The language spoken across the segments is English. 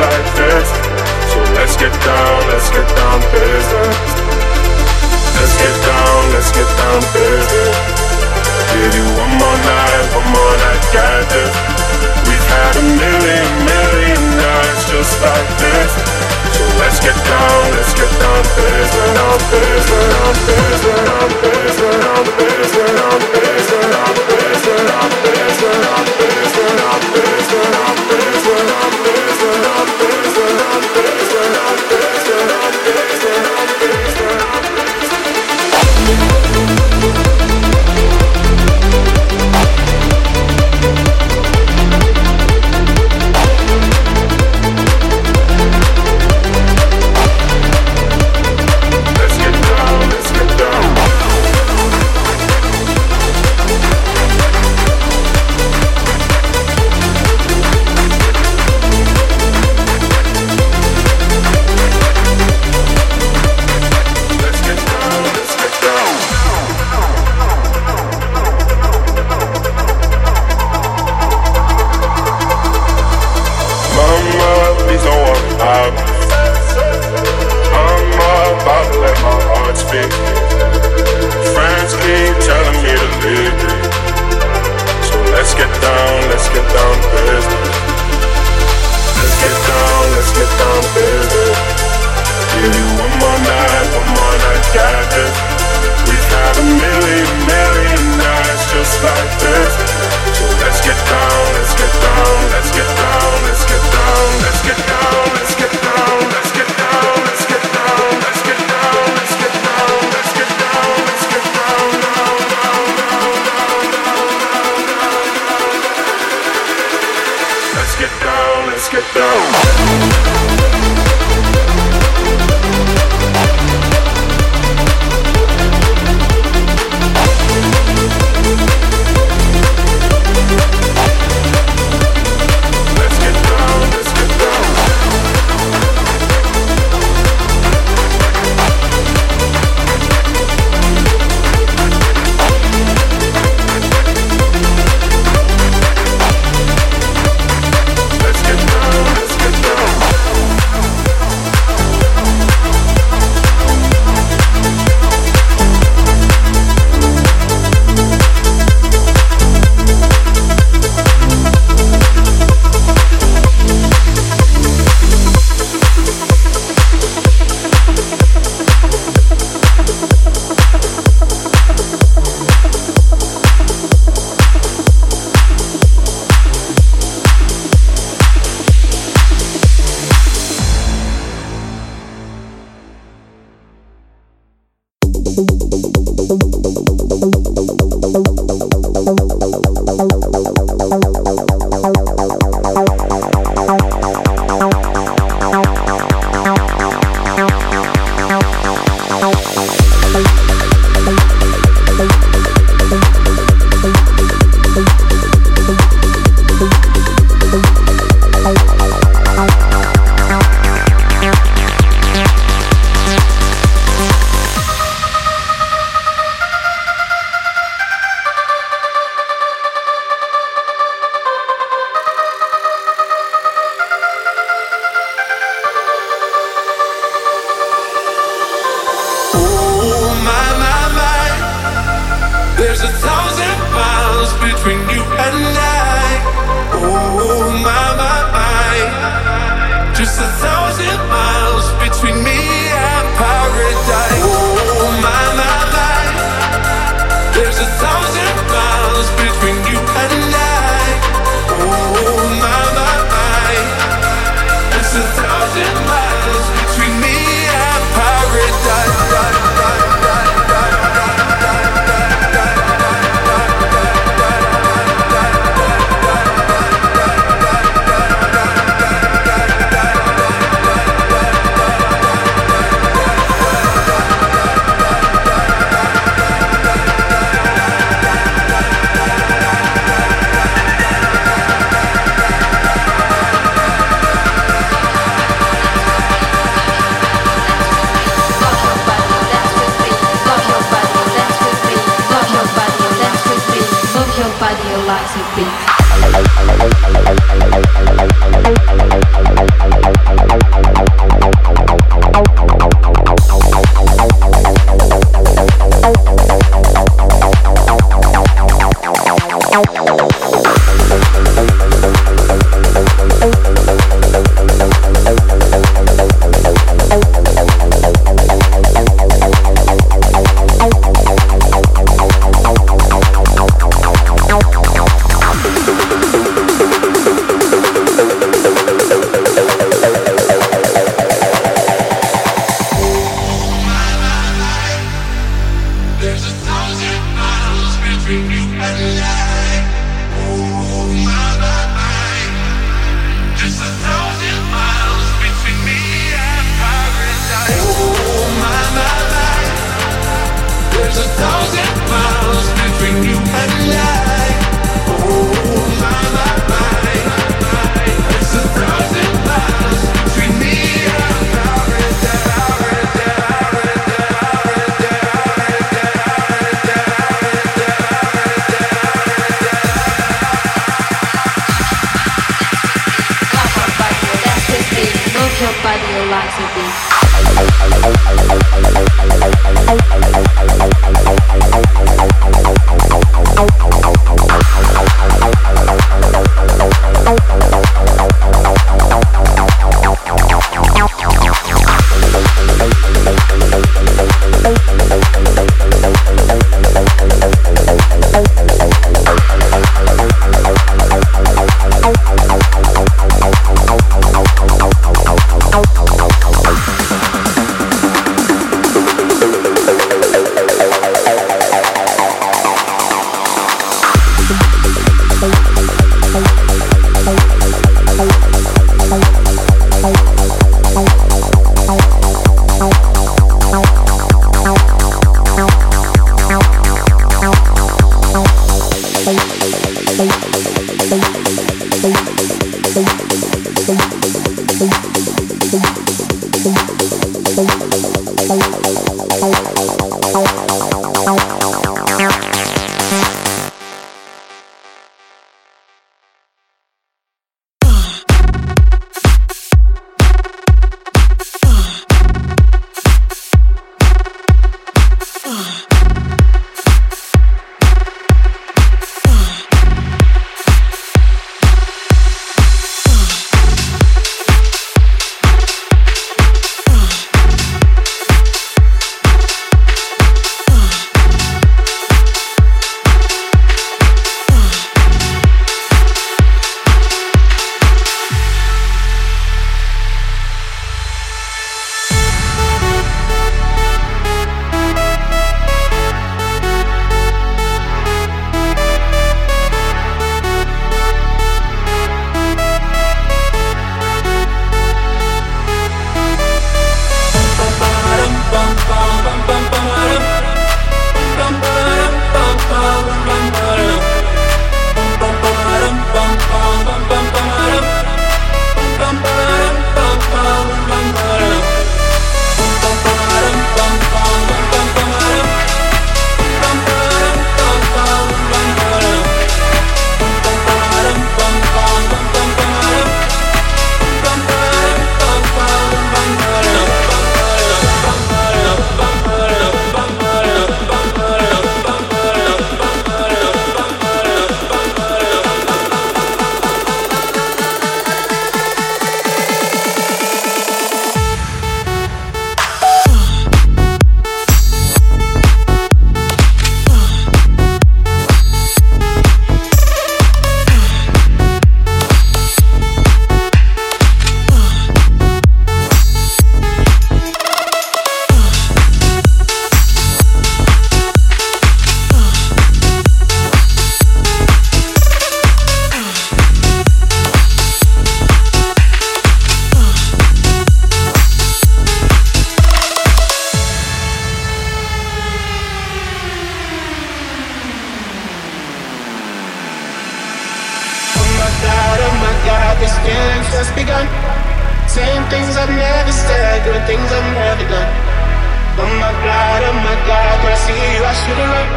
like this. So let's get down, let's get down business. Let's get down, let's get down business. Give you one more night, one more night, got this had a million, million nights just like this So let's get down, let's get down Business, down business, down business, down business, down business, down business, down business, down business, down business, down business, down business, down business, down business, down business, down business, down business just begun. Saying things I've never said, doing things I've never done. Oh my God, oh my God, when I see you, I should have run.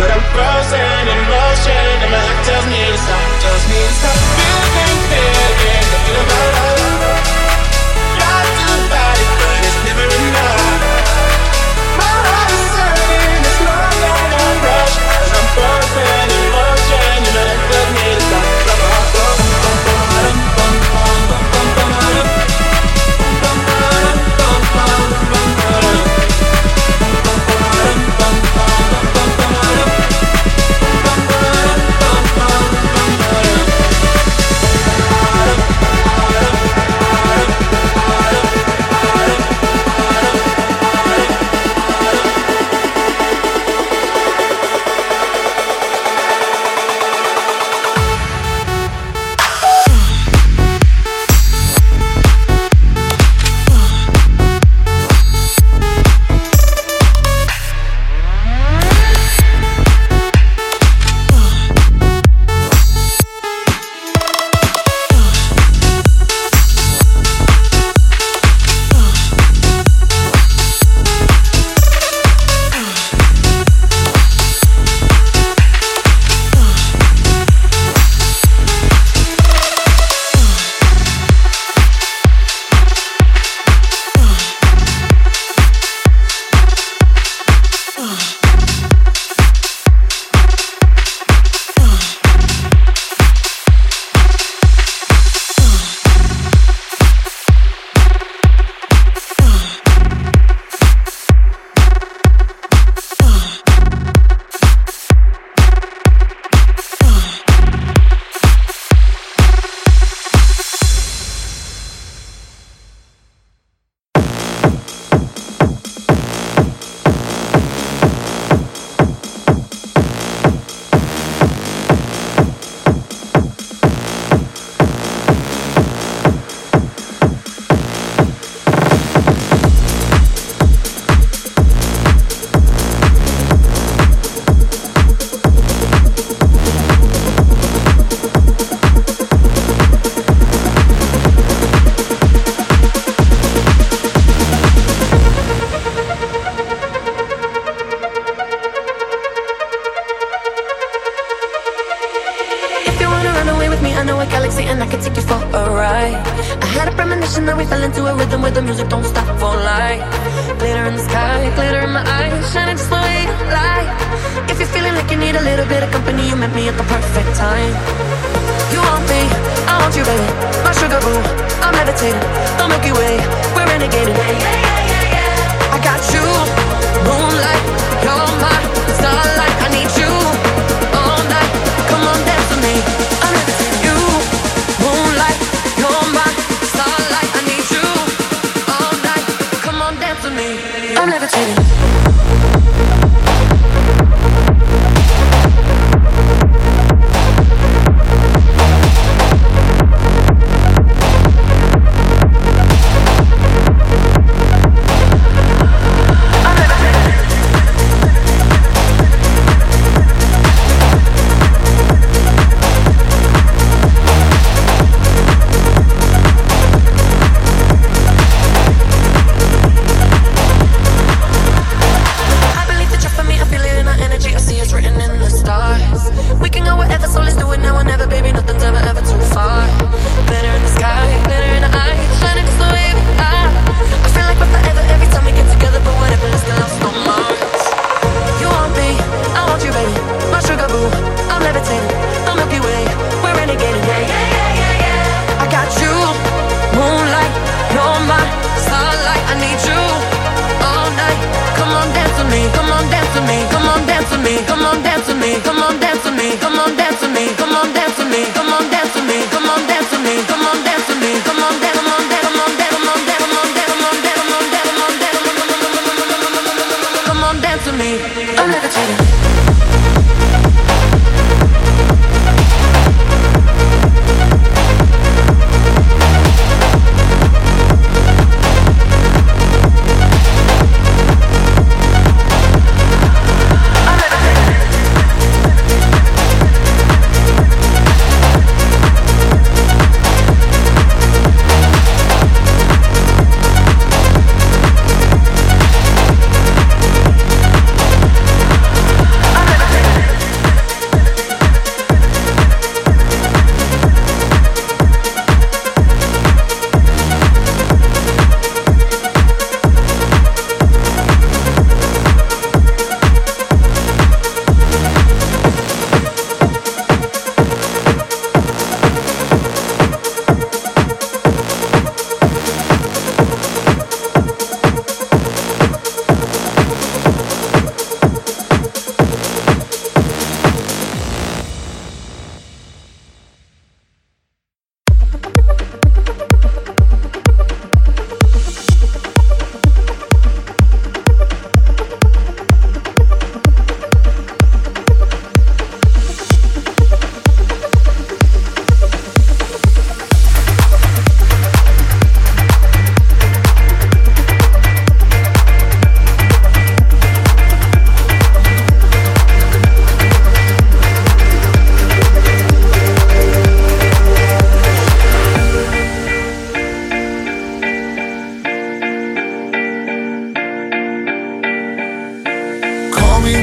But I'm frozen in motion, and my heart tells me to stop, tells me to stop. Feeling, feeling, thinking about love. Tried to fight it, but it's never enough. My heart is hurting, it's more than a rush, i I'm frozen.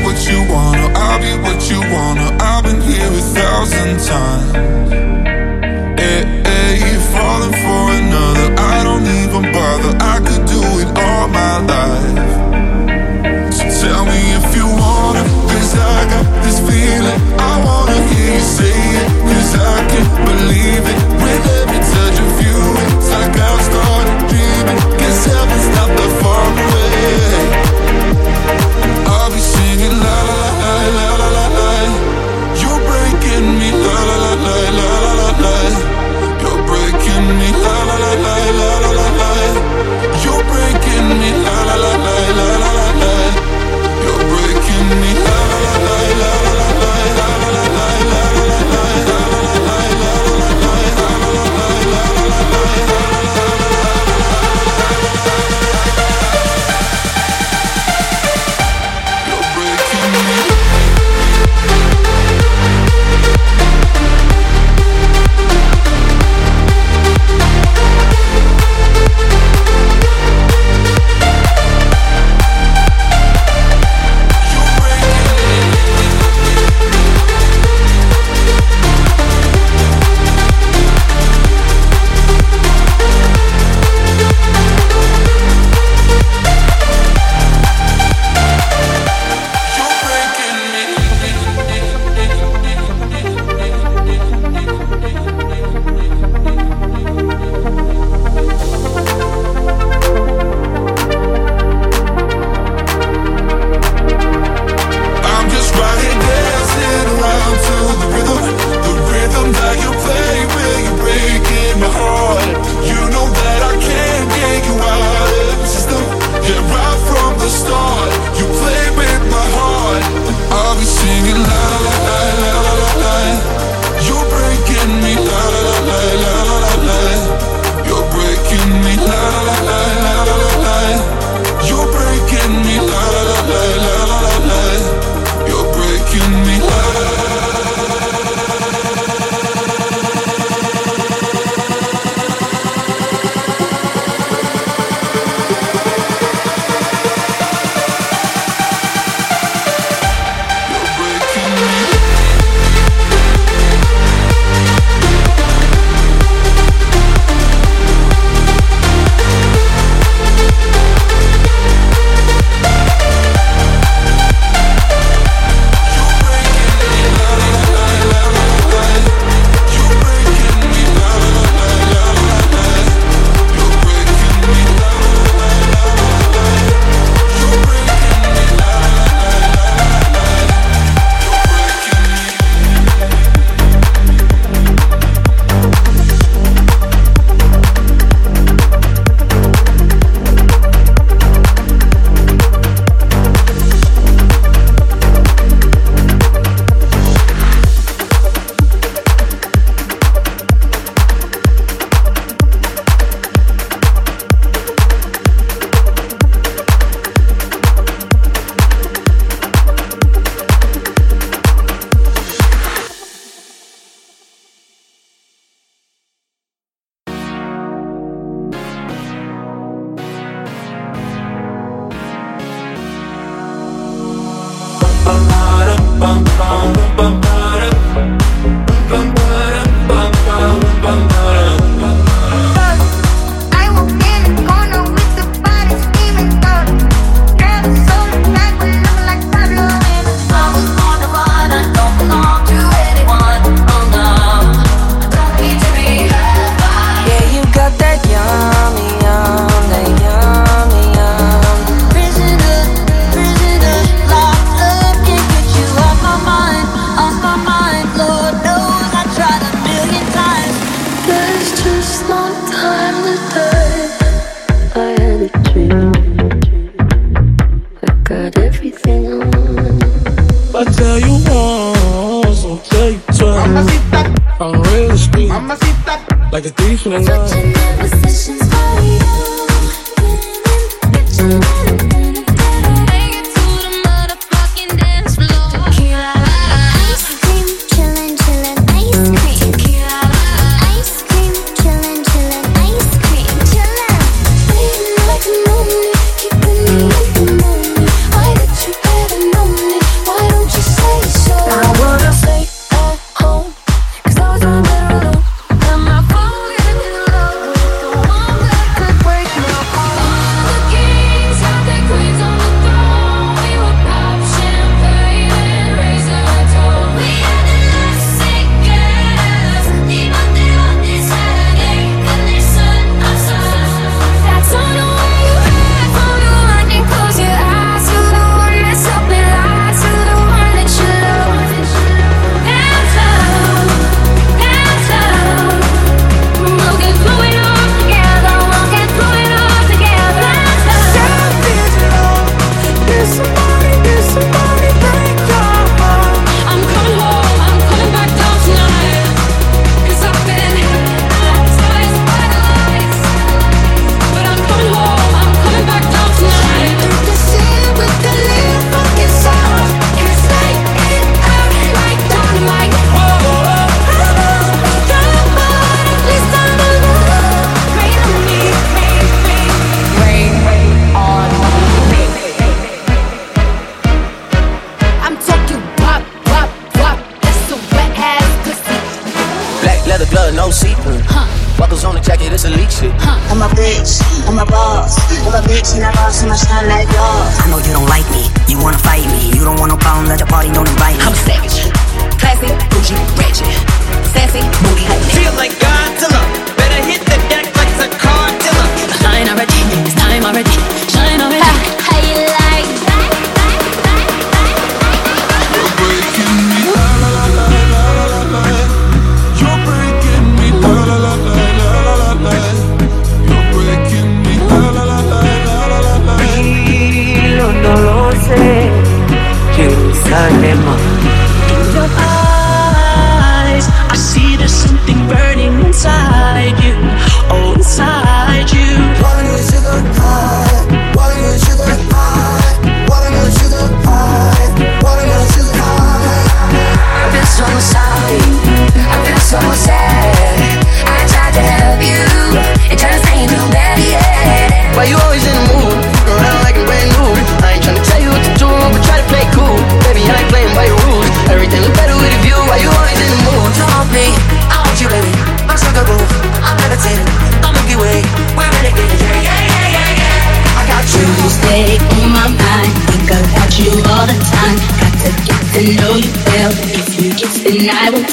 what you wanna, I'll be what you wanna. I've been here a thousand times.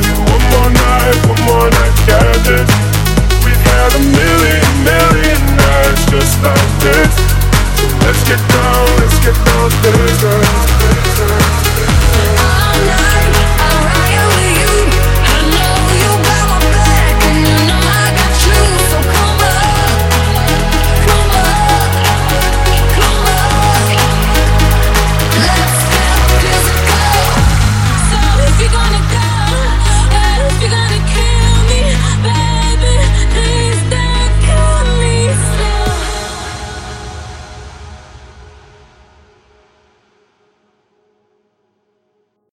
one more night, one more night, yeah, We had a million, million nights just like this. So let's get down, let's get down. All night.